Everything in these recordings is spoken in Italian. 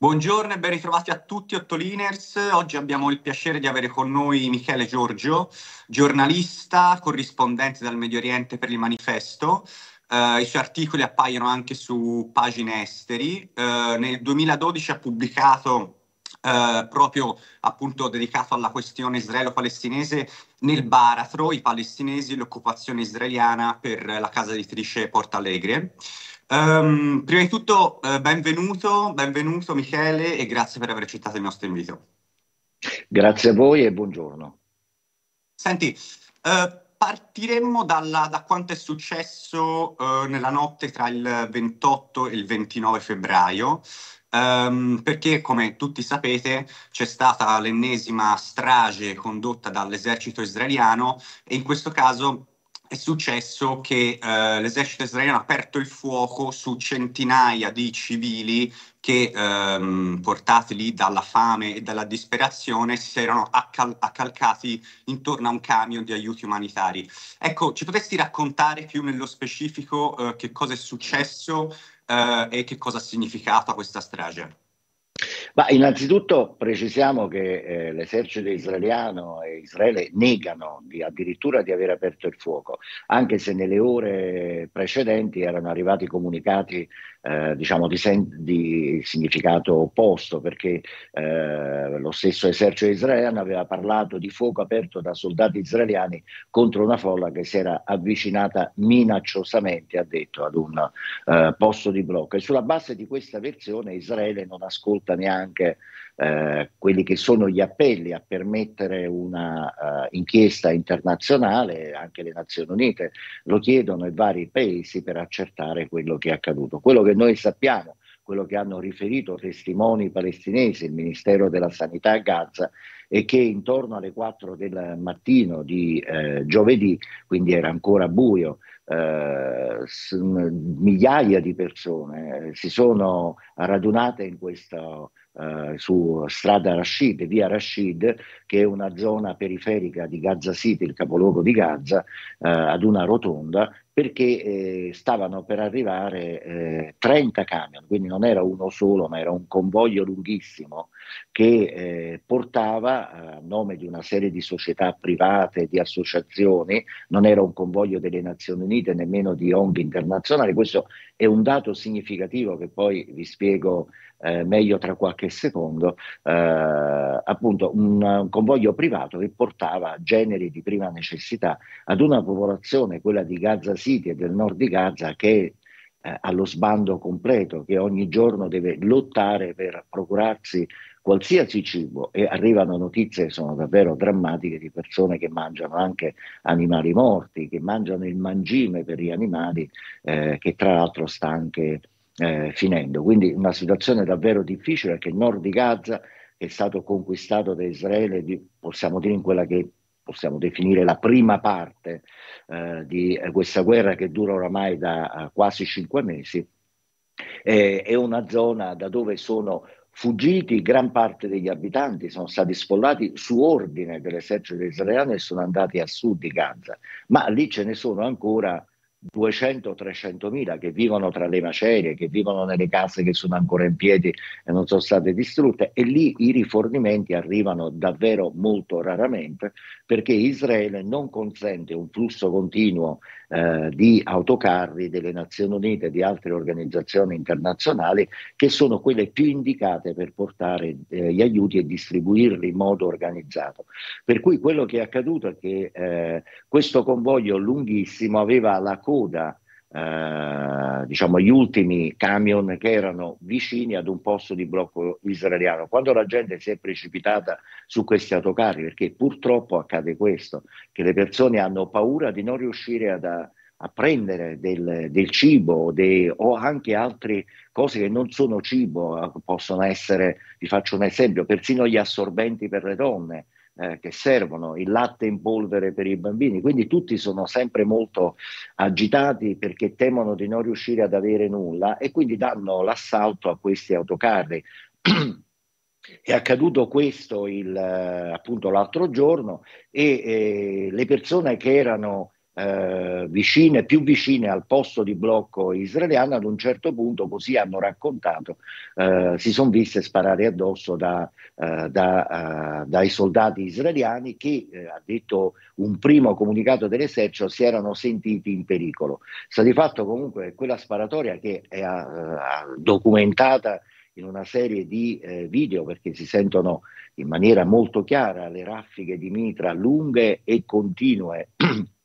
Buongiorno e ben ritrovati a tutti Ottoliners. Oggi abbiamo il piacere di avere con noi Michele Giorgio, giornalista, corrispondente dal Medio Oriente per il Manifesto. Uh, I suoi articoli appaiono anche su pagine esteri. Uh, nel 2012 ha pubblicato Uh, proprio appunto dedicato alla questione israelo-palestinese nel baratro, i palestinesi e l'occupazione israeliana per la casa editrice Porta Alegre. Um, prima di tutto, uh, benvenuto, benvenuto Michele e grazie per aver accettato il nostro invito. Grazie a voi e buongiorno. Senti, uh, partiremmo dalla, da quanto è successo uh, nella notte tra il 28 e il 29 febbraio. Um, perché come tutti sapete c'è stata l'ennesima strage condotta dall'esercito israeliano e in questo caso è successo che eh, l'esercito israeliano ha aperto il fuoco su centinaia di civili che, ehm, portati lì dalla fame e dalla disperazione, si erano accal- accalcati intorno a un camion di aiuti umanitari. Ecco, ci potresti raccontare più nello specifico eh, che cosa è successo eh, e che cosa ha significato questa strage? Ma innanzitutto precisiamo che eh, l'esercito israeliano e Israele negano di, addirittura di aver aperto il fuoco, anche se nelle ore precedenti erano arrivati comunicati eh, diciamo di, sen- di, significato opposto, perché eh, lo stesso esercito israeliano aveva parlato di fuoco aperto da soldati israeliani contro una folla che si era avvicinata minacciosamente, ha detto, ad un eh, posto di blocco. E sulla base di questa versione Israele non ascolta neanche eh, quelli che sono gli appelli a permettere una uh, inchiesta internazionale, anche le Nazioni Unite lo chiedono e vari paesi per accertare quello che è accaduto. Quello che noi sappiamo, quello che hanno riferito testimoni palestinesi, il Ministero della Sanità a Gaza, è che intorno alle 4 del mattino di eh, giovedì, quindi era ancora buio, eh, migliaia di persone eh, si sono radunate in questo eh, su strada Rashid, via Rashid, che è una zona periferica di Gaza City, il capoluogo di Gaza, eh, ad una rotonda, perché eh, stavano per arrivare eh, 30 camion, quindi non era uno solo, ma era un convoglio lunghissimo che eh, portava eh, a nome di una serie di società private, di associazioni, non era un convoglio delle Nazioni Unite, nemmeno di ONG internazionali, questo è un dato significativo che poi vi spiego eh, meglio tra qualche secondo, eh, appunto un, convoglio privato che portava generi di prima necessità ad una popolazione, quella di Gaza City e del nord di Gaza, che eh, allo sbando completo, che ogni giorno deve lottare per procurarsi qualsiasi cibo. E arrivano notizie che sono davvero drammatiche di persone che mangiano anche animali morti, che mangiano il mangime per gli animali, eh, che tra l'altro sta anche eh, finendo. Quindi una situazione davvero difficile perché il nord di Gaza è stato conquistato da Israele, di, possiamo dire in quella che possiamo definire la prima parte eh, di questa guerra che dura oramai da uh, quasi cinque mesi. Eh, è una zona da dove sono fuggiti gran parte degli abitanti, sono stati sfollati su ordine dell'esercito israeliano e sono andati a sud di Gaza, ma lì ce ne sono ancora 200-300 mila che vivono tra le macerie, che vivono nelle case che sono ancora in piedi e non sono state distrutte e lì i rifornimenti arrivano davvero molto raramente perché Israele non consente un flusso continuo eh, di autocarri delle Nazioni Unite e di altre organizzazioni internazionali che sono quelle più indicate per portare eh, gli aiuti e distribuirli in modo organizzato. Per cui quello che è accaduto è che eh, questo convoglio lunghissimo aveva la coda eh, diciamo gli ultimi camion che erano vicini ad un posto di blocco israeliano. Quando la gente si è precipitata su questi autocarri, perché purtroppo accade questo, che le persone hanno paura di non riuscire ad, a prendere del, del cibo dei, o anche altre cose che non sono cibo, possono essere, vi faccio un esempio, persino gli assorbenti per le donne eh, che servono, il latte in polvere per i bambini, quindi tutti sono sempre molto agitati perché temono di non riuscire ad avere nulla e quindi danno l'assalto a questi autocarri. È accaduto questo il, appunto l'altro giorno e eh, le persone che erano eh, vicine, più vicine al posto di blocco israeliano, ad un certo punto, così hanno raccontato, eh, si sono viste sparare addosso da, eh, da, uh, dai soldati israeliani che, eh, ha detto un primo comunicato dell'esercito, si erano sentiti in pericolo. Sta di fatto comunque quella sparatoria che è uh, documentata in una serie di eh, video perché si sentono in maniera molto chiara le raffiche di mitra lunghe e continue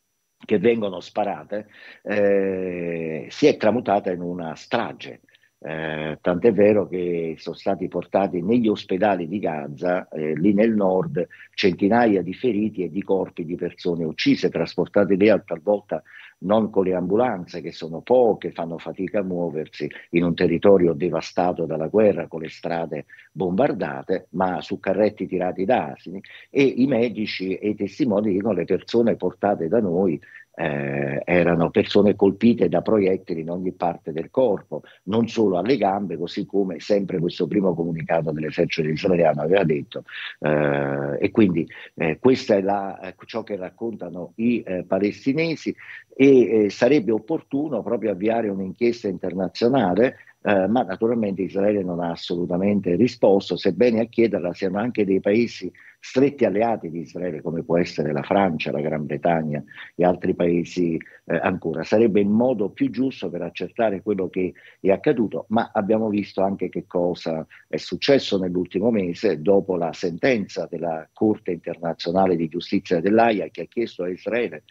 che vengono sparate, eh, si è tramutata in una strage. Eh, tant'è vero che sono stati portati negli ospedali di Gaza, eh, lì nel nord, centinaia di feriti e di corpi di persone uccise, trasportati lì talvolta non con le ambulanze che sono poche, fanno fatica a muoversi in un territorio devastato dalla guerra con le strade bombardate, ma su carretti tirati da asini e i medici e i testimoni dicono le persone portate da noi eh, erano persone colpite da proiettili in ogni parte del corpo, non solo alle gambe, così come sempre questo primo comunicato dell'esercito israeliano aveva detto. Eh, e quindi eh, questo è la, eh, ciò che raccontano i eh, palestinesi e eh, sarebbe opportuno proprio avviare un'inchiesta internazionale eh, ma naturalmente Israele non ha assolutamente risposto, sebbene a chiederla siano anche dei paesi stretti alleati di Israele, come può essere la Francia, la Gran Bretagna e altri paesi eh, ancora. Sarebbe il modo più giusto per accertare quello che è accaduto, ma abbiamo visto anche che cosa è successo nell'ultimo mese dopo la sentenza della Corte internazionale di giustizia dell'AIA che ha chiesto a Israele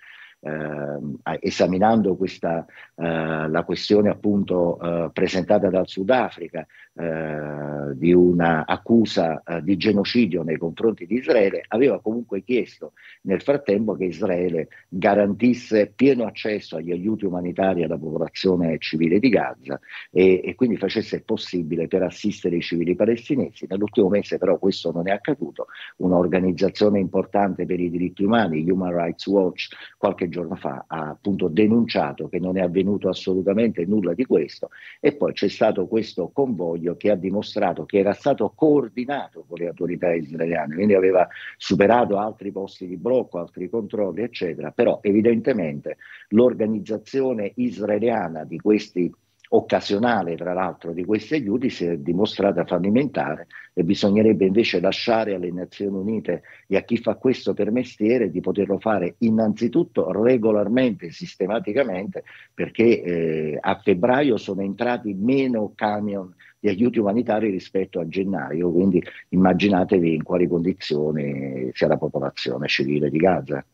eh, esaminando questa, eh, la questione appunto eh, presentata dal Sudafrica eh, di una accusa eh, di genocidio nei confronti di Israele, aveva comunque chiesto nel frattempo che Israele garantisse pieno accesso agli aiuti umanitari alla popolazione civile di Gaza e, e quindi facesse il possibile per assistere i civili palestinesi. Nell'ultimo mese però questo non è accaduto. Un'organizzazione importante per i diritti umani, Human Rights Watch, qualche giorno fa ha appunto denunciato che non è avvenuto assolutamente nulla di questo e poi c'è stato questo convoglio che ha dimostrato che era stato coordinato con le autorità israeliane, quindi aveva superato altri posti di blocco, altri controlli, eccetera, però evidentemente l'organizzazione israeliana di questi occasionale tra l'altro di questi aiuti si è dimostrata fallimentare e bisognerebbe invece lasciare alle Nazioni Unite e a chi fa questo per mestiere di poterlo fare innanzitutto regolarmente, sistematicamente, perché eh, a febbraio sono entrati meno camion di aiuti umanitari rispetto a gennaio, quindi immaginatevi in quali condizioni sia la popolazione civile di Gaza.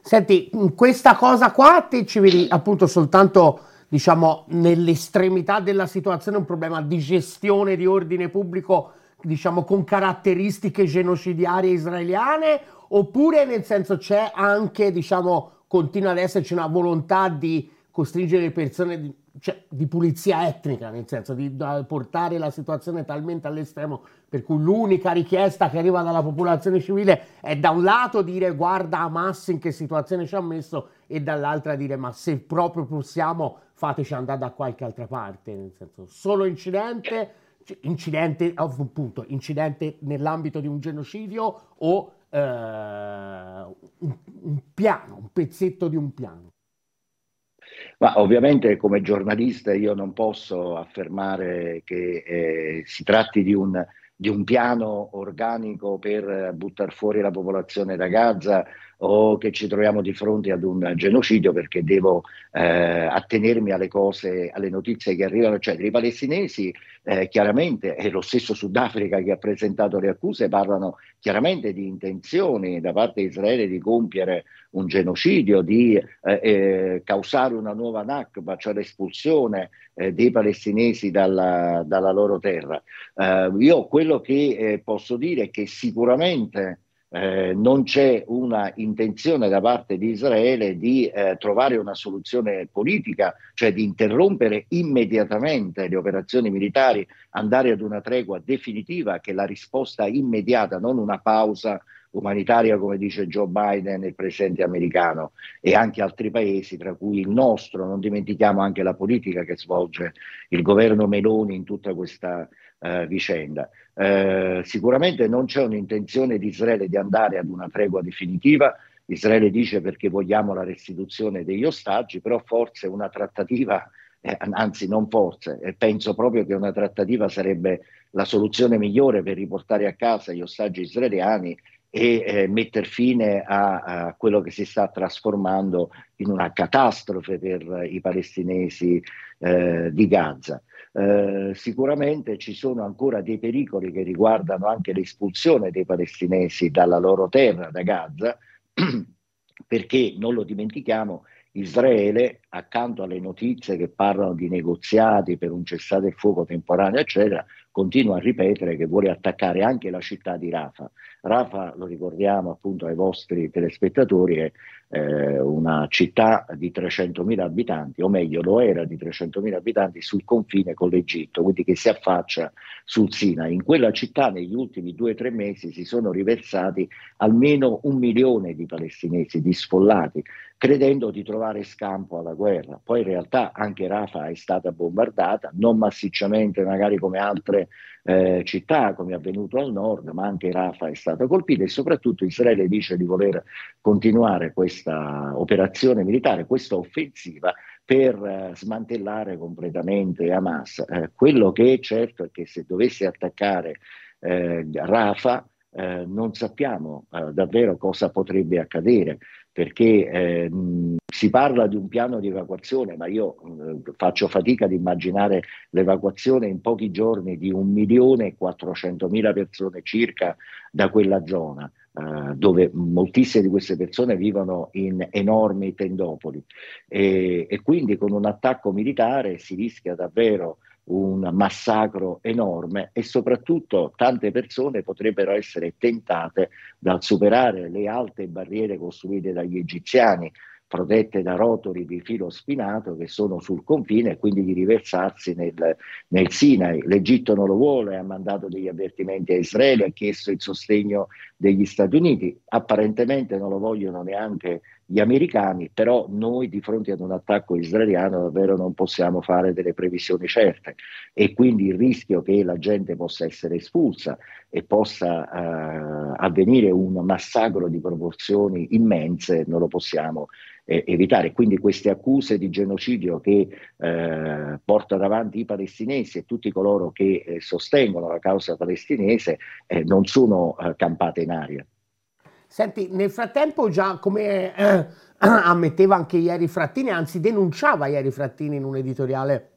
Senti, questa cosa qua te ci vedi appunto soltanto diciamo, nell'estremità della situazione un problema di gestione di ordine pubblico, diciamo, con caratteristiche genocidiarie israeliane, oppure nel senso c'è anche, diciamo, continua ad esserci una volontà di costringere le persone cioè, di pulizia etnica, nel senso di portare la situazione talmente all'estremo per cui l'unica richiesta che arriva dalla popolazione civile è da un lato dire guarda Hamas in che situazione ci ha messo e dall'altra dire ma se proprio possiamo fateci andare da qualche altra parte, nel senso solo incidente, incidente, appunto, incidente nell'ambito di un genocidio o eh, un, un piano, un pezzetto di un piano. Ma ovviamente come giornalista io non posso affermare che eh, si tratti di un, di un, piano organico per buttare fuori la popolazione da Gaza o che ci troviamo di fronte ad un genocidio perché devo eh, attenermi alle cose, alle notizie che arrivano, cioè i palestinesi eh, chiaramente, e lo stesso Sudafrica che ha presentato le accuse, parlano chiaramente di intenzioni da parte di Israele di compiere un genocidio, di eh, eh, causare una nuova Nakba, cioè l'espulsione eh, dei palestinesi dalla, dalla loro terra. Eh, io quello che posso dire è che sicuramente eh, non c'è una intenzione da parte di Israele di eh, trovare una soluzione politica, cioè di interrompere immediatamente le operazioni militari, andare ad una tregua definitiva che è la risposta immediata, non una pausa umanitaria come dice Joe Biden, il presidente americano e anche altri paesi, tra cui il nostro, non dimentichiamo anche la politica che svolge il governo Meloni in tutta questa uh, vicenda. Uh, sicuramente non c'è un'intenzione di Israele di andare ad una tregua definitiva, Israele dice perché vogliamo la restituzione degli ostaggi, però forse una trattativa, eh, anzi non forse, eh, penso proprio che una trattativa sarebbe la soluzione migliore per riportare a casa gli ostaggi israeliani e eh, mettere fine a, a, quello che si sta trasformando in una catastrofe per i palestinesi eh, di Gaza. Eh, sicuramente ci sono ancora dei pericoli che riguardano anche l'espulsione dei palestinesi dalla loro terra, da Gaza, perché non lo dimentichiamo, Israele, accanto alle notizie che parlano di negoziati per un cessate il fuoco temporaneo, eccetera, continua a ripetere che vuole attaccare anche la città di Rafa. Rafa, lo ricordiamo appunto ai vostri telespettatori, è eh, una città di 300.000 abitanti, o meglio lo era di 300.000 abitanti sul confine con l'Egitto, quindi che si affaccia sul Sinai. In quella città negli ultimi due o tre mesi si sono riversati almeno un milione di palestinesi, di sfollati, credendo di trovare scampo alla guerra. Poi in realtà anche Rafa è stata bombardata, non massicciamente magari come altre eh, città, come è avvenuto al nord, ma anche Rafa è stata colpita e soprattutto Israele dice di voler continuare questa operazione militare, questa offensiva per eh, smantellare completamente Hamas. Eh, quello che è certo è che se dovesse attaccare eh, Rafa, eh, non sappiamo eh, davvero cosa potrebbe accadere perché eh, si parla di un piano di evacuazione, ma io eh, faccio fatica ad immaginare l'evacuazione in pochi giorni di un milione e quattrocentomila persone circa da quella zona. Uh, dove moltissime di queste persone vivono in enormi tendopoli e, e, quindi con un attacco militare si rischia davvero un massacro enorme e soprattutto tante persone potrebbero essere tentate dal superare le alte barriere costruite dagli egiziani protette da rotoli di filo spinato che sono sul confine e quindi di riversarsi nel, nel Sinai. L'Egitto non lo vuole, ha mandato degli avvertimenti a Israele, ha chiesto il sostegno degli Stati Uniti, apparentemente non lo vogliono neanche gli americani, però noi di fronte ad un attacco israeliano davvero non possiamo fare delle previsioni certe e quindi il rischio che la gente possa essere espulsa e possa eh, avvenire un massacro di proporzioni immense non lo possiamo eh, evitare. Quindi queste accuse di genocidio che eh, portano avanti i palestinesi e tutti coloro che eh, sostengono la causa palestinese eh, non sono eh, campate in aria. Senti, nel frattempo già come eh, ammetteva anche ieri Frattini, anzi denunciava ieri Frattini in un editoriale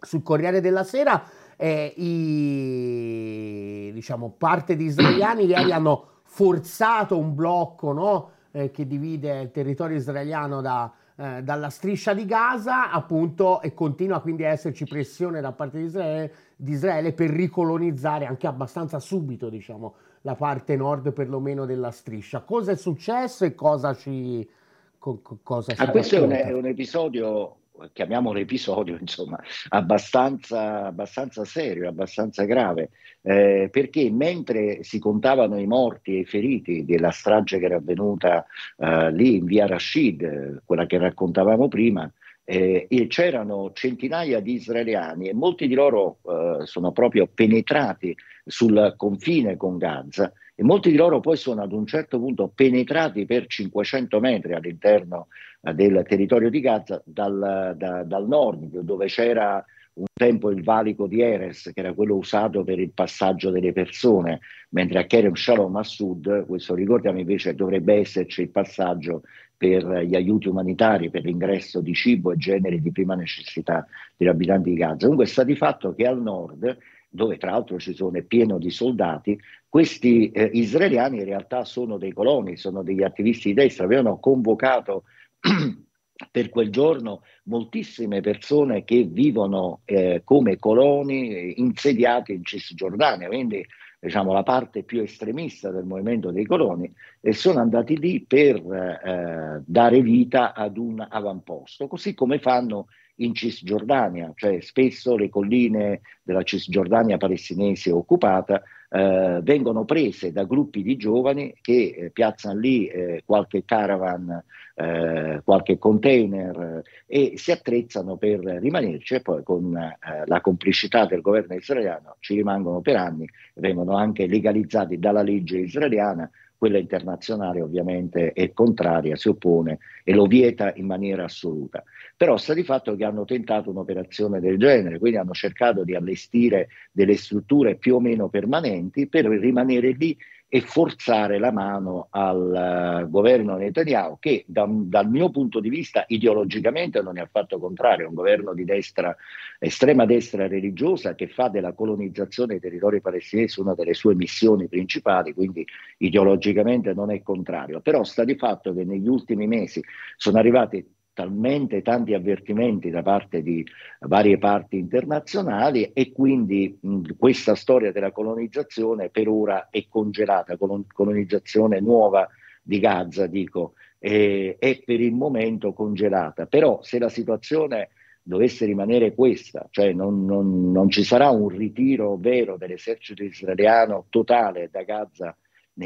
sul Corriere della Sera, eh, i, diciamo, parte di israeliani ieri hanno forzato un blocco no? eh, che divide il territorio israeliano da, eh, dalla striscia di Gaza, appunto, e continua quindi a esserci pressione da parte di Israele, di Israele per ricolonizzare anche abbastanza subito, diciamo, la parte nord perlomeno della striscia. Cosa è successo e cosa ci... Co- cosa ah, questo è un, è un, episodio, chiamiamolo episodio, insomma, abbastanza, abbastanza serio, abbastanza grave, eh, perché mentre si contavano i morti e i feriti della strage che era avvenuta eh, lì in via Rashid, quella che raccontavamo prima, eh, e c'erano centinaia di israeliani e molti di loro eh, sono proprio penetrati sul confine con Gaza e molti di loro poi sono ad un certo punto penetrati per 500 metri all'interno eh, del territorio di Gaza dal, da, dal nord dove c'era un tempo il valico di Eres, che era quello usato per il passaggio delle persone, mentre a Kerem Shalom a sud, questo ricordiamo invece dovrebbe esserci il passaggio per gli aiuti umanitari, per l'ingresso di cibo e generi di prima necessità degli abitanti di Gaza. Comunque sta di fatto che al nord, dove tra l'altro ci sono è pieno di soldati, questi eh, israeliani in realtà sono dei coloni, sono degli attivisti di destra, avevano convocato per quel giorno moltissime persone che vivono eh, come coloni eh, insediati in Cisgiordania, quindi diciamo, la parte più estremista del movimento dei coloni, e sono andati lì per eh, dare vita ad un avamposto, così come fanno in Cisgiordania, cioè spesso le colline della Cisgiordania palestinese occupata eh, vengono prese da gruppi di giovani che eh, piazzano lì eh, qualche caravan, eh, qualche container eh, e si attrezzano per rimanerci e poi con eh, la complicità del governo israeliano ci rimangono per anni, vengono anche legalizzati dalla legge israeliana quella internazionale ovviamente è contraria, si oppone e lo vieta in maniera assoluta. Però sta di fatto che hanno tentato un'operazione del genere, quindi hanno cercato di allestire delle strutture più o meno permanenti per rimanere lì e forzare la mano al uh, governo Netanyahu che da, dal mio punto di vista ideologicamente non è affatto contrario, è un governo di destra, estrema destra religiosa che fa della colonizzazione dei territori palestinesi una delle sue missioni principali, quindi ideologicamente non è contrario, però sta di fatto che negli ultimi mesi sono arrivati talmente tanti avvertimenti da parte di varie parti internazionali e quindi mh, questa storia della colonizzazione per ora è congelata, colon- colonizzazione nuova di Gaza, dico, eh, è per il momento congelata. Però se la situazione dovesse rimanere questa, cioè non, non, non ci sarà un ritiro vero dell'esercito israeliano totale da Gaza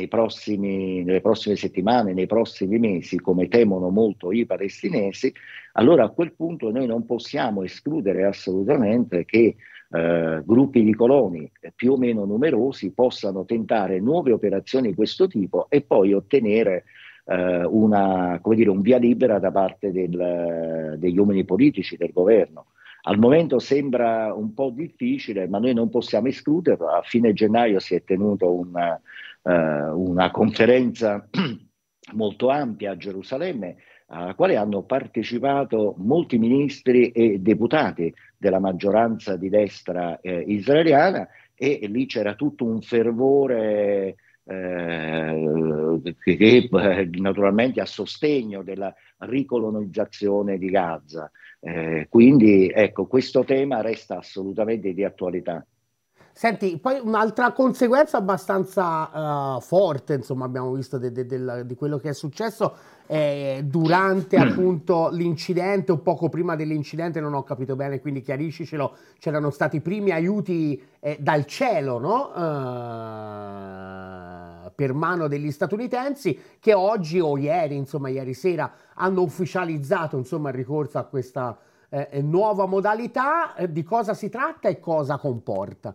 prossimi, nelle prossime settimane, nei prossimi mesi, come temono molto i palestinesi, allora a quel punto noi non possiamo escludere assolutamente che eh, gruppi di coloni più o meno numerosi possano tentare nuove operazioni di questo tipo e poi ottenere eh, una, dire, un via libera da parte del, degli uomini politici del governo. Al momento sembra un po' difficile, ma noi non possiamo escluderlo. A fine gennaio si è tenuto un, eh, una conferenza molto ampia a Gerusalemme alla quale hanno partecipato molti ministri e deputati della maggioranza di destra eh, israeliana e, lì c'era tutto un fervore eh, che, eh, naturalmente a sostegno della ricolonizzazizione di Gaza. Eh, quindi ecco, questo tema resta assolutamente di attualità. Senti, poi un'altra conseguenza abbastanza uh, forte, insomma, abbiamo visto de, de, de, di quello che è successo eh, durante appunto l'incidente o poco prima dell'incidente, non ho capito bene, quindi chiariscicelo, c'erano stati i primi aiuti eh, dal cielo, no? Uh, per mano degli statunitensi che oggi o ieri, insomma, ieri sera hanno ufficializzato, insomma, il ricorso a questa eh, nuova modalità. Eh, di cosa si tratta e cosa comporta?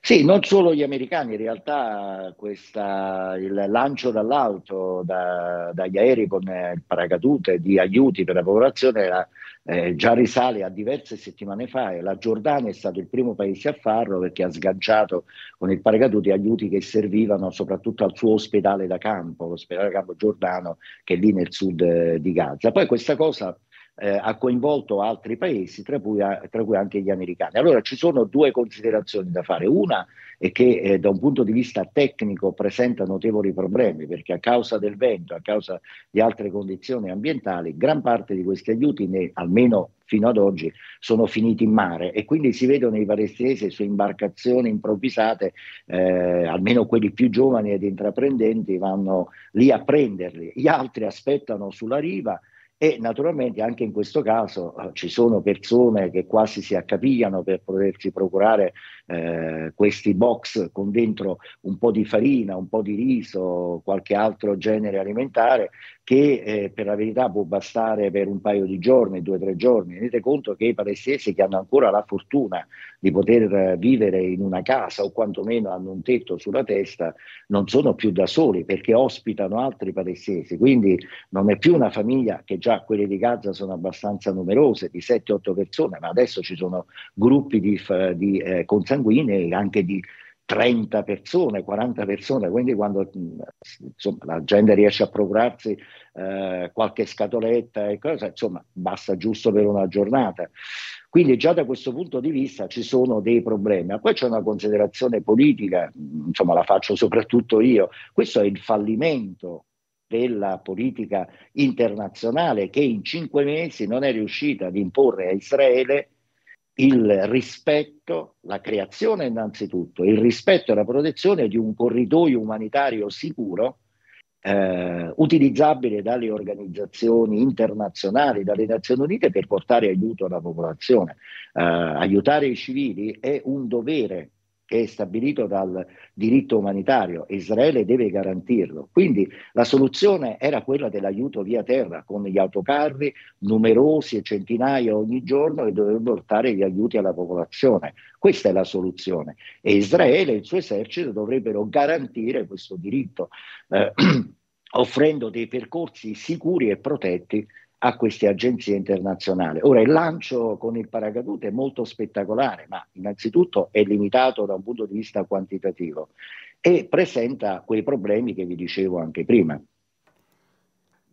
Sì, non solo gli americani, in realtà questa, il lancio dall'alto da, dagli aerei con il paracadute di aiuti per la popolazione era, eh, già risale a diverse settimane fa e la Giordania è stato il primo paese a farlo perché ha sganciato con il paracadute aiuti che servivano soprattutto al suo ospedale da campo, l'ospedale da campo giordano che è lì nel sud eh, di Gaza. Poi questa cosa eh, ha coinvolto altri paesi, tra cui, tra cui, anche gli americani. Allora ci sono due considerazioni da fare. Una è che eh, da un punto di vista tecnico presenta notevoli problemi perché a causa del vento, a causa di altre condizioni ambientali, gran parte di questi aiuti, ne, almeno fino ad oggi, sono finiti in mare e quindi si vedono i palestinesi su imbarcazioni improvvisate, eh, almeno quelli più giovani ed intraprendenti vanno lì a prenderli, gli altri aspettano sulla riva e naturalmente anche in questo caso eh, ci sono persone che quasi si accapigliano per potersi procurare eh, questi box con dentro un po' di farina, un po' di riso, qualche altro genere alimentare che eh, per la verità può bastare per un paio di giorni, due o tre giorni. Tenete conto che i palestinesi che hanno ancora la fortuna di poter vivere in una casa o quantomeno hanno un tetto sulla testa, non sono più da soli perché ospitano altri palestinesi, quindi non è più una famiglia che già quelle di Gaza sono abbastanza numerose, di 7-8 persone, ma adesso ci sono gruppi di, di eh, consanguinei anche di 30 persone, 40 persone, quindi quando insomma, la gente riesce a procurarsi eh, qualche scatoletta e cosa, insomma, basta giusto per una giornata. Quindi già da questo punto di vista ci sono dei problemi. Ma poi c'è una considerazione politica, insomma la faccio soprattutto io, questo è il fallimento della politica internazionale che in cinque mesi non è riuscita ad imporre a Israele il rispetto, la creazione innanzitutto, il rispetto e la protezione di un corridoio umanitario sicuro eh, utilizzabile dalle organizzazioni internazionali, dalle Nazioni Unite per portare aiuto alla popolazione. Eh, aiutare i civili è un dovere che è stabilito dal diritto umanitario Israele deve garantirlo. Quindi la soluzione era quella dell'aiuto via terra con gli autocarri numerosi e centinaia ogni giorno che dovrebbero portare gli aiuti alla popolazione. Questa è la soluzione e Israele e il suo esercito dovrebbero garantire questo diritto. Eh, offrendo dei percorsi sicuri e protetti a queste agenzie internazionali. Ora, il lancio con il paracadute è molto spettacolare, ma innanzitutto è limitato da un punto di vista quantitativo e presenta quei problemi che vi dicevo anche prima.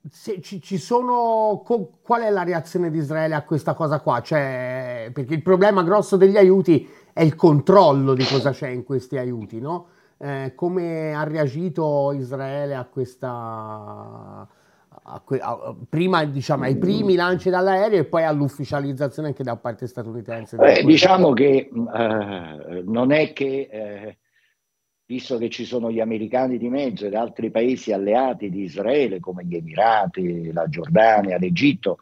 Se ci, ci sono, co, qual è la reazione di Israele a questa cosa qua? Cioè, perché il problema grosso degli aiuti è il controllo di cosa c'è in questi aiuti, no? Eh, come ha reagito Israele a questa a que- a, prima diciamo ai primi lanci dall'aereo e poi all'ufficializzazione anche da parte statunitense. Eh, diciamo che eh, non è che, eh, visto che ci sono gli americani di mezzo ed altri paesi alleati di Israele come gli Emirati, la Giordania, l'Egitto,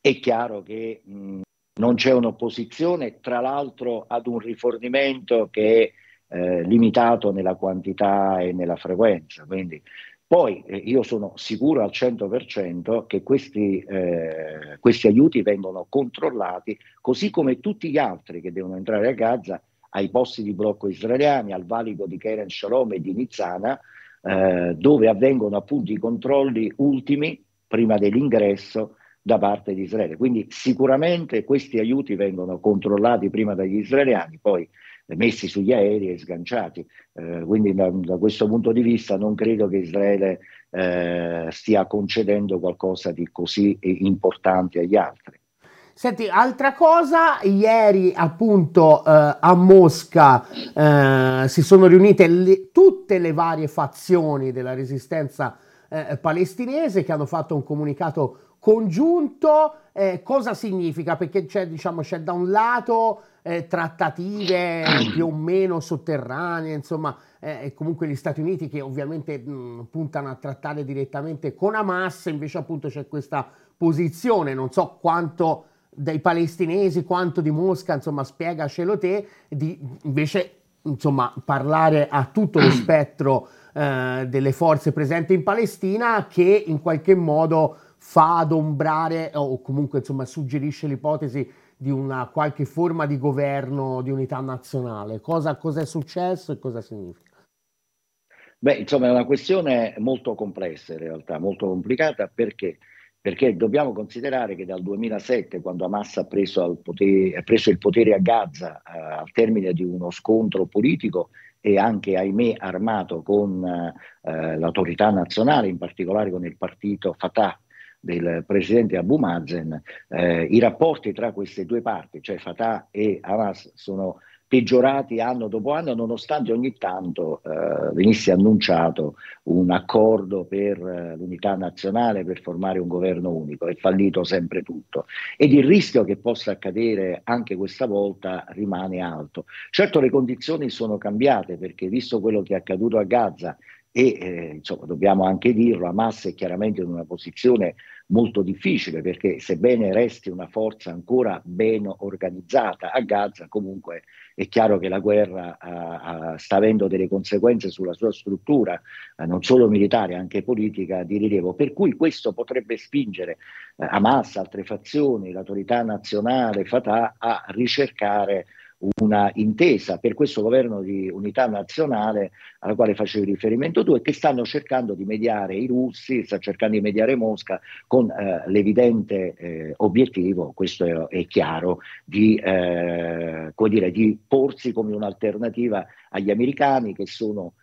è chiaro che mh, non c'è un'opposizione, tra l'altro ad un rifornimento che è eh, limitato nella quantità e nella frequenza. Quindi poi eh, io sono sicuro al 100% che questi, eh, questi, aiuti vengono controllati, così come tutti gli altri che devono entrare a Gaza, ai posti di blocco israeliani, al valico di Keren Shalom e di Nizzana, eh, dove avvengono appunto i controlli ultimi prima dell'ingresso da parte di Israele. Quindi sicuramente questi aiuti vengono controllati prima dagli israeliani, poi messi sugli aerei e sganciati. Eh, quindi da, da, questo punto di vista non credo che Israele eh, stia concedendo qualcosa di così importante agli altri. Senti, altra cosa, ieri appunto eh, a Mosca eh, si sono riunite le, tutte le varie fazioni della resistenza eh, palestinese che hanno fatto un comunicato congiunto. Eh, cosa significa? Perché c'è, diciamo, c'è da un lato eh, trattative più o meno sotterranee, insomma, eh, e comunque gli Stati Uniti che ovviamente mh, puntano a trattare direttamente con Hamas, invece appunto c'è questa posizione, non so quanto dai palestinesi, quanto di Mosca, insomma, spiegacelo te, di invece insomma, parlare a tutto lo spettro eh, delle forze presenti in Palestina che in qualche modo fa adombrare o comunque insomma suggerisce l'ipotesi di una qualche forma di governo di unità nazionale. Cosa, cosa è successo e cosa significa? Beh, insomma, è una questione molto complessa in realtà, molto complicata perché? Perché dobbiamo considerare che dal 2007, quando Hamas ha preso, potere, ha preso il potere a Gaza eh, al termine di uno scontro politico e anche, ahimè, armato con eh, l'autorità nazionale, in particolare con il partito Fatah, del presidente Abu Mazen, eh, i rapporti tra queste due parti, cioè Fatah e Hamas, sono peggiorati anno dopo anno, nonostante ogni tanto eh, venisse annunciato un accordo per eh, l'unità nazionale per formare un governo unico. È fallito sempre tutto. Ed il rischio che possa accadere anche questa volta rimane alto. Certo le condizioni sono cambiate perché visto quello che è accaduto a Gaza e eh, insomma, dobbiamo anche dirlo, Hamas è chiaramente in una posizione molto difficile perché sebbene resti una forza ancora ben organizzata a Gaza, comunque è chiaro che la guerra uh, uh, sta avendo delle conseguenze sulla sua struttura, uh, non solo militare, anche politica di rilievo, per cui questo potrebbe spingere Hamas, altre fazioni, l'autorità nazionale, Fatah a ricercare una intesa per questo governo di unità nazionale alla quale facevi riferimento tu e che stanno cercando di mediare i russi, sta cercando di mediare Mosca con eh, l'evidente eh, obiettivo, questo è, è chiaro, di, eh, dire, di porsi come un'alternativa agli americani che sono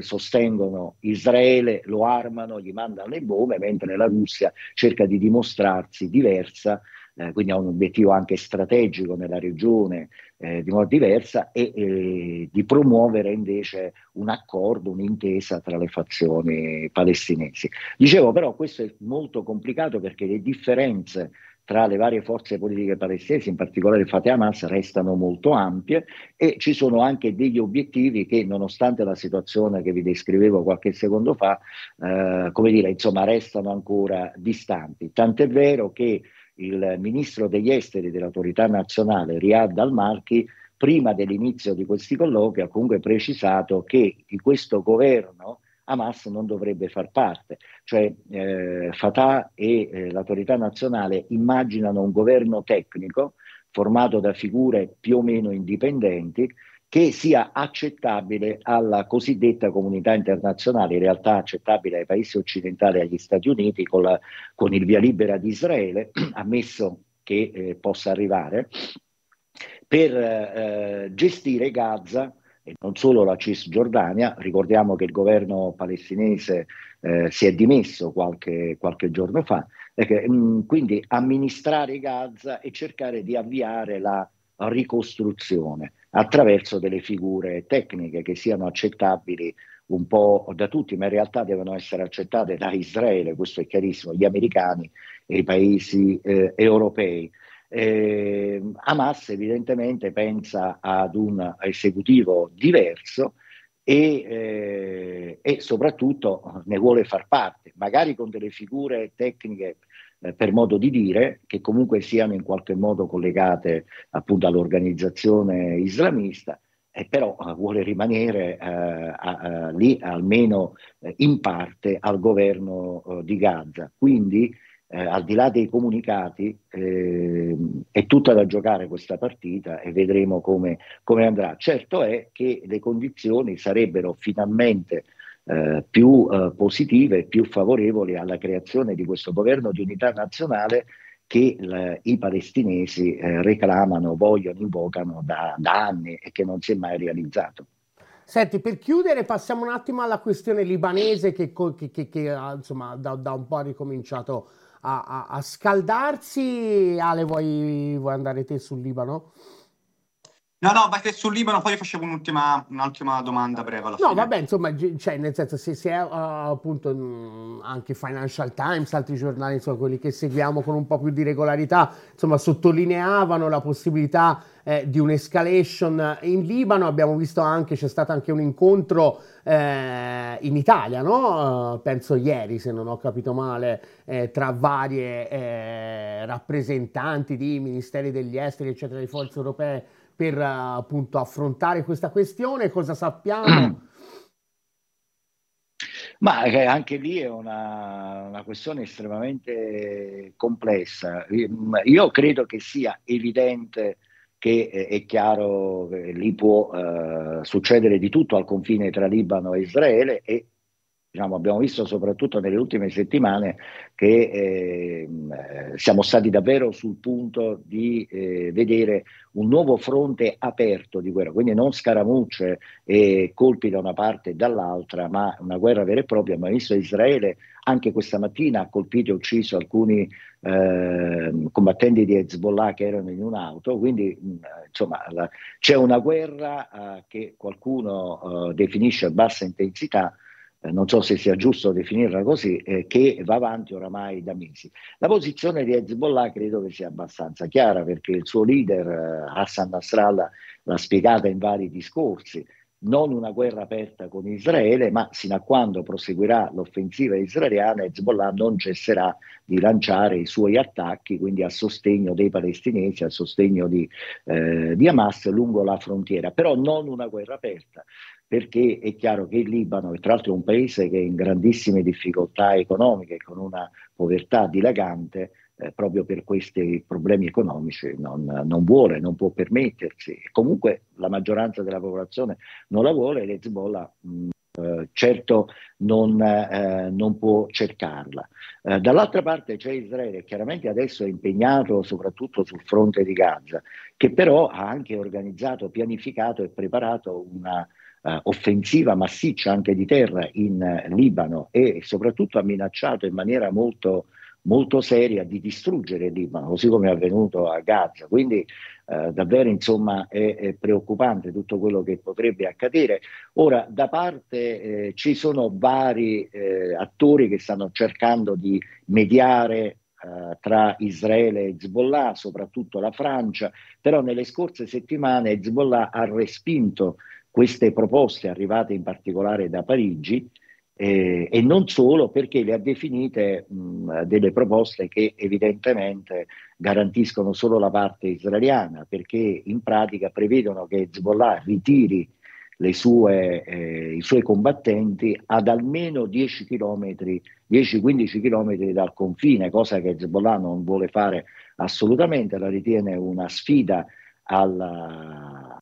sostengono Israele, lo armano, gli mandano le bombe, mentre la Russia cerca di dimostrarsi diversa eh, quindi ha un obiettivo anche strategico nella regione eh, di modo diversa e eh, di promuovere invece un accordo, un'intesa tra le fazioni palestinesi. Dicevo però questo è molto complicato perché le differenze tra le varie forze politiche palestinesi, in particolare Fateh Hamas, restano molto ampie e ci sono anche degli obiettivi che, nonostante la situazione che vi descrivevo qualche secondo fa, eh, come dire, insomma, restano ancora distanti. Tant'è vero che il ministro degli esteri dell'autorità nazionale, Riyad al-Malki, prima dell'inizio di questi colloqui ha comunque precisato che di questo governo Hamas non dovrebbe far parte, cioè eh, Fatah e eh, l'autorità nazionale immaginano un governo tecnico formato da figure più o meno indipendenti che sia accettabile alla cosiddetta comunità internazionale, in realtà accettabile ai paesi occidentali e agli Stati Uniti con, la, con il via libera di Israele, ammesso che eh, possa arrivare, per eh, gestire Gaza e non solo la Cisgiordania, ricordiamo che il governo palestinese eh, si è dimesso qualche, qualche giorno fa, perché, mh, mm, quindi amministrare Gaza e cercare di avviare la ricostruzione attraverso delle figure tecniche che siano accettabili un po' da tutti, ma in realtà devono essere accettate da Israele, questo è chiarissimo, gli americani e i paesi eh, europei. Eh, Hamas evidentemente pensa ad un esecutivo diverso e, eh, e, soprattutto ne vuole far parte, magari con delle figure tecniche eh, per modo di dire, che comunque siano in qualche modo collegate appunto all'organizzazione islamista, eh, però eh, vuole rimanere a, a, lì almeno in parte al governo di Gaza. Quindi eh, al di là dei comunicati, eh, è tutta da giocare questa partita e vedremo come, come, andrà. Certo è che le condizioni sarebbero finalmente eh, più eh, positive, più favorevoli alla creazione di questo governo di unità nazionale che l- i palestinesi eh, reclamano, vogliono, invocano da, da anni e che non si è mai realizzato. Senti, per chiudere passiamo un attimo alla questione libanese che, che, che, che insomma, da, da, un po' ha ricominciato a, a, a scaldarsi. Ale, vuoi, vuoi andare te sul Libano? No, no, te sul Libano, poi facevo un'ultima, un'ultima domanda breve alla no, fine. No, vabbè, insomma, cioè, nel senso, se, se è uh, appunto mh, anche Financial Times, altri giornali, insomma, quelli che seguiamo con un po' più di regolarità, insomma, sottolineavano la possibilità eh, di un'escalation in Libano. Abbiamo visto anche, c'è stato anche un incontro eh, in Italia, no? Uh, penso ieri, se non ho capito male, eh, tra varie eh, rappresentanti di ministeri degli esteri, eccetera, di forze europee per appunto affrontare questa questione? Cosa sappiamo? Ma eh, anche lì è una, una, questione estremamente complessa. Io credo che sia evidente che eh, è chiaro che lì può eh, succedere di tutto al confine tra Libano e Israele e Diciamo, abbiamo visto soprattutto nelle ultime settimane che eh, siamo stati davvero sul punto di eh, vedere un nuovo fronte aperto di guerra, quindi non scaramucce e colpi da una parte e dall'altra, ma una guerra vera e propria. Abbiamo visto Israele anche questa mattina ha colpito e ucciso alcuni eh, combattenti di Hezbollah che erano in un'auto, quindi insomma la, c'è una guerra eh, che qualcuno eh, definisce a bassa intensità non so se sia giusto definirla così, eh, che va avanti oramai da mesi. La posizione di Hezbollah credo che sia abbastanza chiara perché il suo leader eh, Hassan Nasrallah l'ha spiegata in vari discorsi, non una guerra aperta con Israele, ma sino a quando proseguirà l'offensiva israeliana, Hezbollah non cesserà di lanciare i suoi attacchi, quindi a sostegno dei palestinesi, a sostegno di, eh, di Hamas lungo la frontiera, però non una guerra aperta perché è chiaro che il Libano, che tra l'altro è un paese che è in grandissime difficoltà economiche, con una povertà dilagante, eh, proprio per questi problemi economici non, non, vuole, non può permettersi. Comunque la maggioranza della popolazione non la vuole e l'Hezbollah mh, eh, certo non, eh, non, può cercarla. Eh, dall'altra parte c'è Israele, chiaramente adesso è impegnato soprattutto sul fronte di Gaza, che però ha anche organizzato, pianificato e preparato una uh, offensiva massiccia anche di terra in uh, Libano e soprattutto ha minacciato in maniera molto, molto seria di distruggere Libano, così come è avvenuto a Gaza. Quindi uh, davvero insomma è, è, preoccupante tutto quello che potrebbe accadere. Ora, da parte eh, ci sono vari eh, attori che stanno cercando di mediare tra Israele e Hezbollah, soprattutto la Francia, però nelle scorse settimane Hezbollah ha respinto queste proposte arrivate in particolare da Parigi eh, e non solo perché le ha definite mh, delle proposte che evidentemente garantiscono solo la parte israeliana, perché in pratica prevedono che Hezbollah ritiri sue, eh, i suoi combattenti ad almeno 10 km, 10-15 km dal confine, cosa che Hezbollah non vuole fare assolutamente, la ritiene una sfida alla,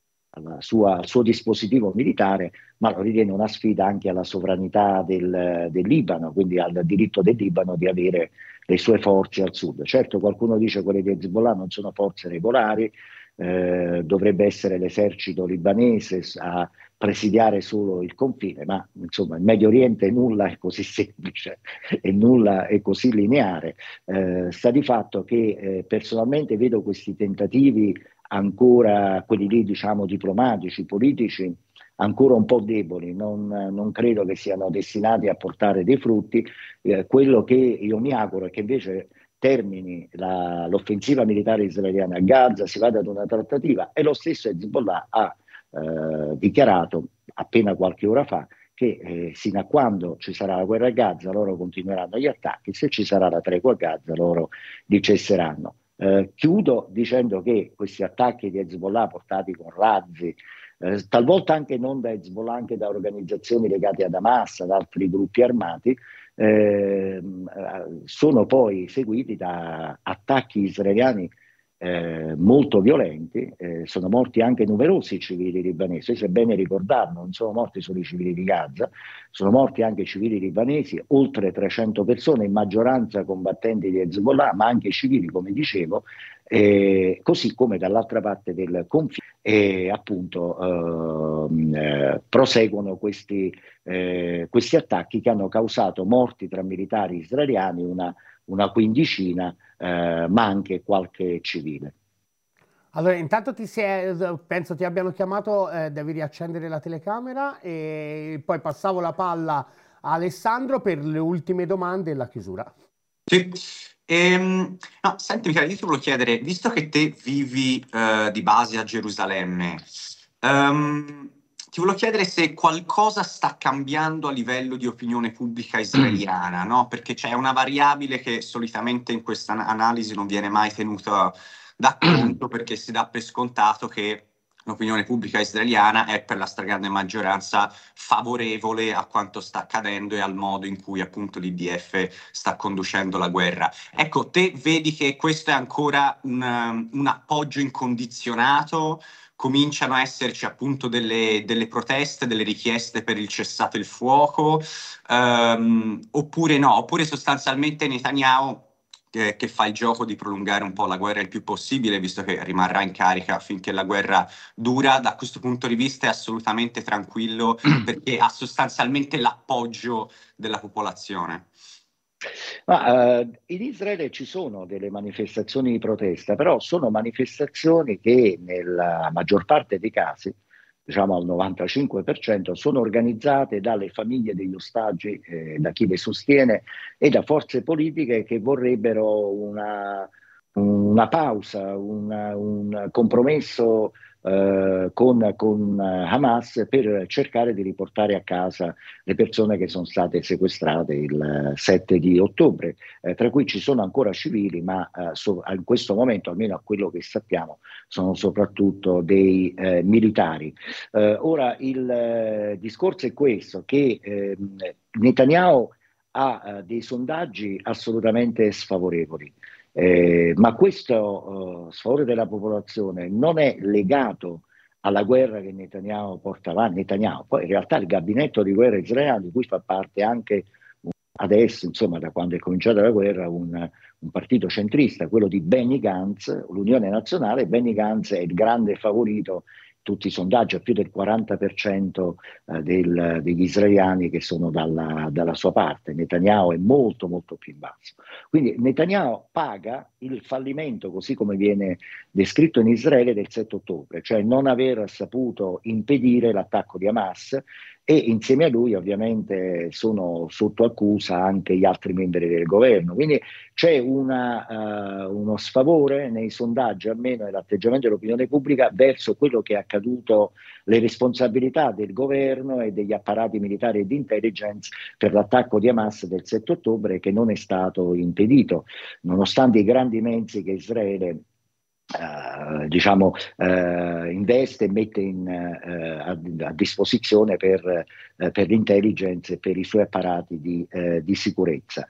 sua, al suo dispositivo militare, ma lo ritiene una sfida anche alla sovranità del, del, Libano, quindi al diritto del Libano di avere le sue forze al sud. Certo, qualcuno dice che quelle di Hezbollah non sono forze regolari, eh, dovrebbe essere l'esercito libanese a presidiare solo il confine, ma insomma il Medio Oriente nulla è così semplice e nulla è così lineare. Eh, sta di fatto che eh, personalmente vedo questi tentativi ancora, quelli lì diciamo diplomatici, politici, ancora un po' deboli, non, non, credo che siano destinati a portare dei frutti. Eh, quello che io mi auguro è che invece termini la, l'offensiva militare israeliana a Gaza, si vada ad una trattativa e lo stesso Hezbollah ha eh, dichiarato appena qualche ora fa che eh, sino a quando ci sarà la guerra a Gaza loro continueranno gli attacchi, se ci sarà la tregua a Gaza loro li cesseranno. Eh, chiudo dicendo che questi attacchi di Hezbollah portati con razzi, eh, talvolta anche non da Hezbollah, anche da organizzazioni legate ad Hamas, ad altri gruppi armati, Ehm, eh, sono poi seguiti da attacchi israeliani eh, molto violenti, eh, sono morti anche numerosi civili libanesi, se bene ricordarlo, non sono morti solo i civili di Gaza, sono morti anche civili libanesi, oltre 300 persone, in maggioranza combattenti di Hezbollah, ma anche civili, come dicevo, eh, così come dall'altra parte del confine e appunto ehm, eh, proseguono questi, eh, questi, attacchi che hanno causato morti tra militari israeliani, una, una quindicina, eh, ma anche qualche civile. Allora, intanto ti è, penso ti abbiano chiamato, eh, devi riaccendere la telecamera e poi passavo la palla a Alessandro per le ultime domande e la chiusura. Sì. Ehm, no, senti Michele, io ti volevo chiedere, visto che te vivi uh, di base a Gerusalemme, um, ti volevo chiedere se qualcosa sta cambiando a livello di opinione pubblica israeliana, no? Perché c'è una variabile che solitamente in questa analisi non viene mai tenuta da conto perché si dà per scontato che l'opinione pubblica israeliana è per la stragrande maggioranza favorevole a quanto sta accadendo e al modo in cui appunto l'IDF sta conducendo la guerra. Ecco, te vedi che questo è ancora un, un appoggio incondizionato? Cominciano a esserci appunto delle, delle, proteste, delle richieste per il cessato il fuoco, um, oppure no, oppure sostanzialmente Netanyahu che, che, fa il gioco di prolungare un po' la guerra il più possibile, visto che rimarrà in carica finché la guerra dura. Da questo punto di vista è assolutamente tranquillo perché ha sostanzialmente l'appoggio della popolazione. Ma, uh, in Israele ci sono delle manifestazioni di protesta, però sono manifestazioni che nella maggior parte dei casi diciamo al 95%, sono organizzate dalle famiglie degli ostaggi, eh, da chi le sostiene e da forze politiche che vorrebbero una, una pausa, una, un compromesso eh, con, con, Hamas per cercare di riportare a casa le persone che sono state sequestrate il 7 di ottobre, eh, tra cui ci sono ancora civili, ma eh, so, in questo momento, almeno a quello che sappiamo, sono soprattutto dei eh, militari. Eh, ora il eh, discorso è questo, che ehm, Netanyahu ha dei sondaggi assolutamente sfavorevoli. Eh, ma questo uh, sfavore della popolazione non è legato alla guerra che Netanyahu porta avanti. Netanyahu. Poi in realtà il gabinetto di guerra israeliano, di cui fa parte anche adesso, insomma, da quando è cominciata la guerra, un, un, partito centrista, quello di Benny Gantz, l'Unione Nazionale. Benny Gantz è il grande favorito tutti i sondaggi, a più del 40% eh, del, degli israeliani che sono dalla, dalla, sua parte. Netanyahu è molto molto più in basso. Quindi Netanyahu paga il fallimento, così come viene descritto in Israele, del 7 ottobre, cioè non aver saputo impedire l'attacco di Hamas e insieme a lui ovviamente sono sotto accusa anche gli altri membri del governo. Quindi c'è una, uh, uno sfavore nei sondaggi, almeno nell'atteggiamento dell'opinione pubblica, verso quello che è accaduto, le responsabilità del governo e degli apparati militari e di intelligence per l'attacco di Hamas del 7 ottobre che non è stato impedito, nonostante i grandi mezzi che Israele Uh, diciamo, uh, investe e mette in, uh, a, a, disposizione per, per, l'intelligence e per i suoi apparati di, di sicurezza.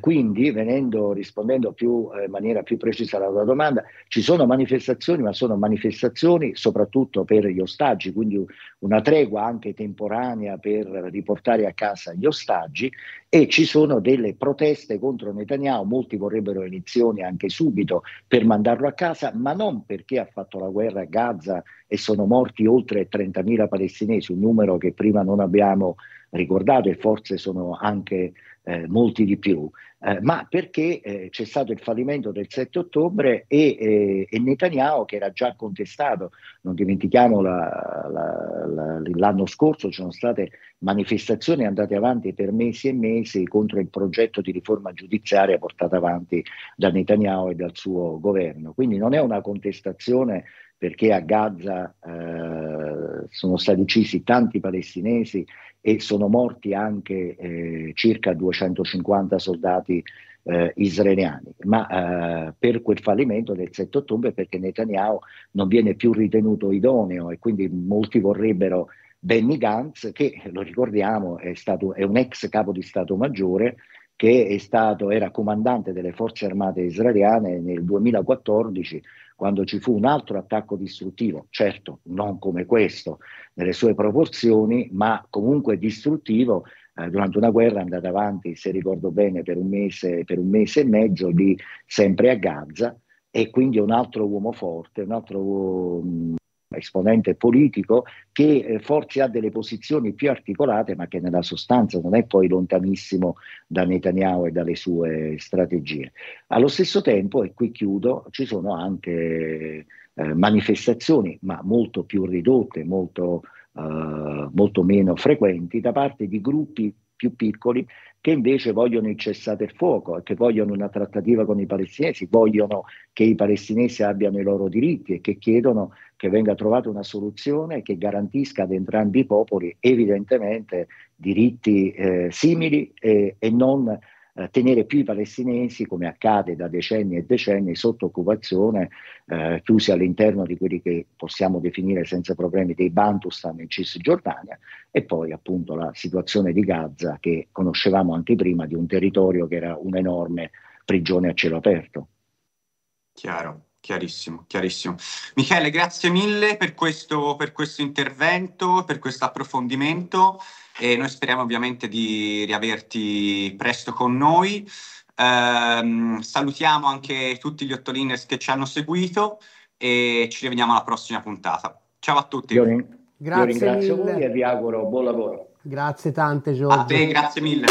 quindi, venendo, rispondendo più, in maniera più precisa alla tua domanda, ci sono manifestazioni, ma sono manifestazioni soprattutto per gli ostaggi, quindi una tregua anche temporanea per riportare a casa gli ostaggi e ci sono delle proteste contro Netanyahu, molti vorrebbero elezioni anche subito per mandarlo a casa, ma non perché ha fatto la guerra a Gaza e sono morti oltre 30.000 palestinesi, un numero che prima non abbiamo ricordato e forse sono anche eh, molti di più, eh, ma perché eh, c'è stato il fallimento del 7 ottobre e, eh, e, Netanyahu che era già contestato, non dimentichiamo la, la, la, l'anno scorso ci sono state manifestazioni andate avanti per mesi e mesi contro il progetto di riforma giudiziaria portato avanti da Netanyahu e dal suo governo, quindi non è una contestazione perché a Gaza eh, sono stati uccisi tanti palestinesi e sono morti anche eh, circa 250 soldati eh, israeliani, ma eh, per quel fallimento del 7 ottobre perché Netanyahu non viene più ritenuto idoneo e quindi molti vorrebbero Benny Gantz che, lo ricordiamo, è, stato, è un ex capo di Stato Maggiore che stato, era comandante delle forze armate israeliane nel 2014 quando ci fu un altro attacco distruttivo, certo non come questo nelle sue proporzioni, ma comunque distruttivo eh, durante una guerra andata avanti, se ricordo bene, per un, mese, per un mese e mezzo lì sempre a Gaza e quindi un altro uomo forte, un altro um, esponente politico che eh, forse ha delle posizioni più articolate ma che nella sostanza non è poi lontanissimo da Netanyahu e dalle sue strategie. Allo stesso tempo, e qui chiudo, ci sono anche eh, manifestazioni ma molto più ridotte, molto, eh, molto meno frequenti da parte di gruppi più piccoli che invece vogliono il cessate il fuoco, che vogliono una trattativa con i palestinesi, vogliono che i palestinesi abbiano i loro diritti e che chiedono che venga trovata una soluzione che garantisca ad entrambi i popoli evidentemente diritti eh, simili e, e non eh, tenere più i palestinesi, come accade da decenni e decenni, sotto occupazione, eh, chiusi all'interno di quelli che possiamo definire senza problemi dei Bantustan in Cisgiordania, e poi appunto la situazione di Gaza che conoscevamo anche prima, di un territorio che era un'enorme prigione a cielo aperto. Chiaro. Chiarissimo, chiarissimo. Michele, grazie mille per questo, per questo intervento, per questo approfondimento e noi speriamo ovviamente di riaverti presto con noi. Eh, salutiamo anche tutti gli Ottoliners che ci hanno seguito e ci rivediamo alla prossima puntata. Ciao a tutti. Io, grazie io ringrazio mille. voi e vi auguro buon lavoro. Grazie tante Giorgio. A te, grazie mille.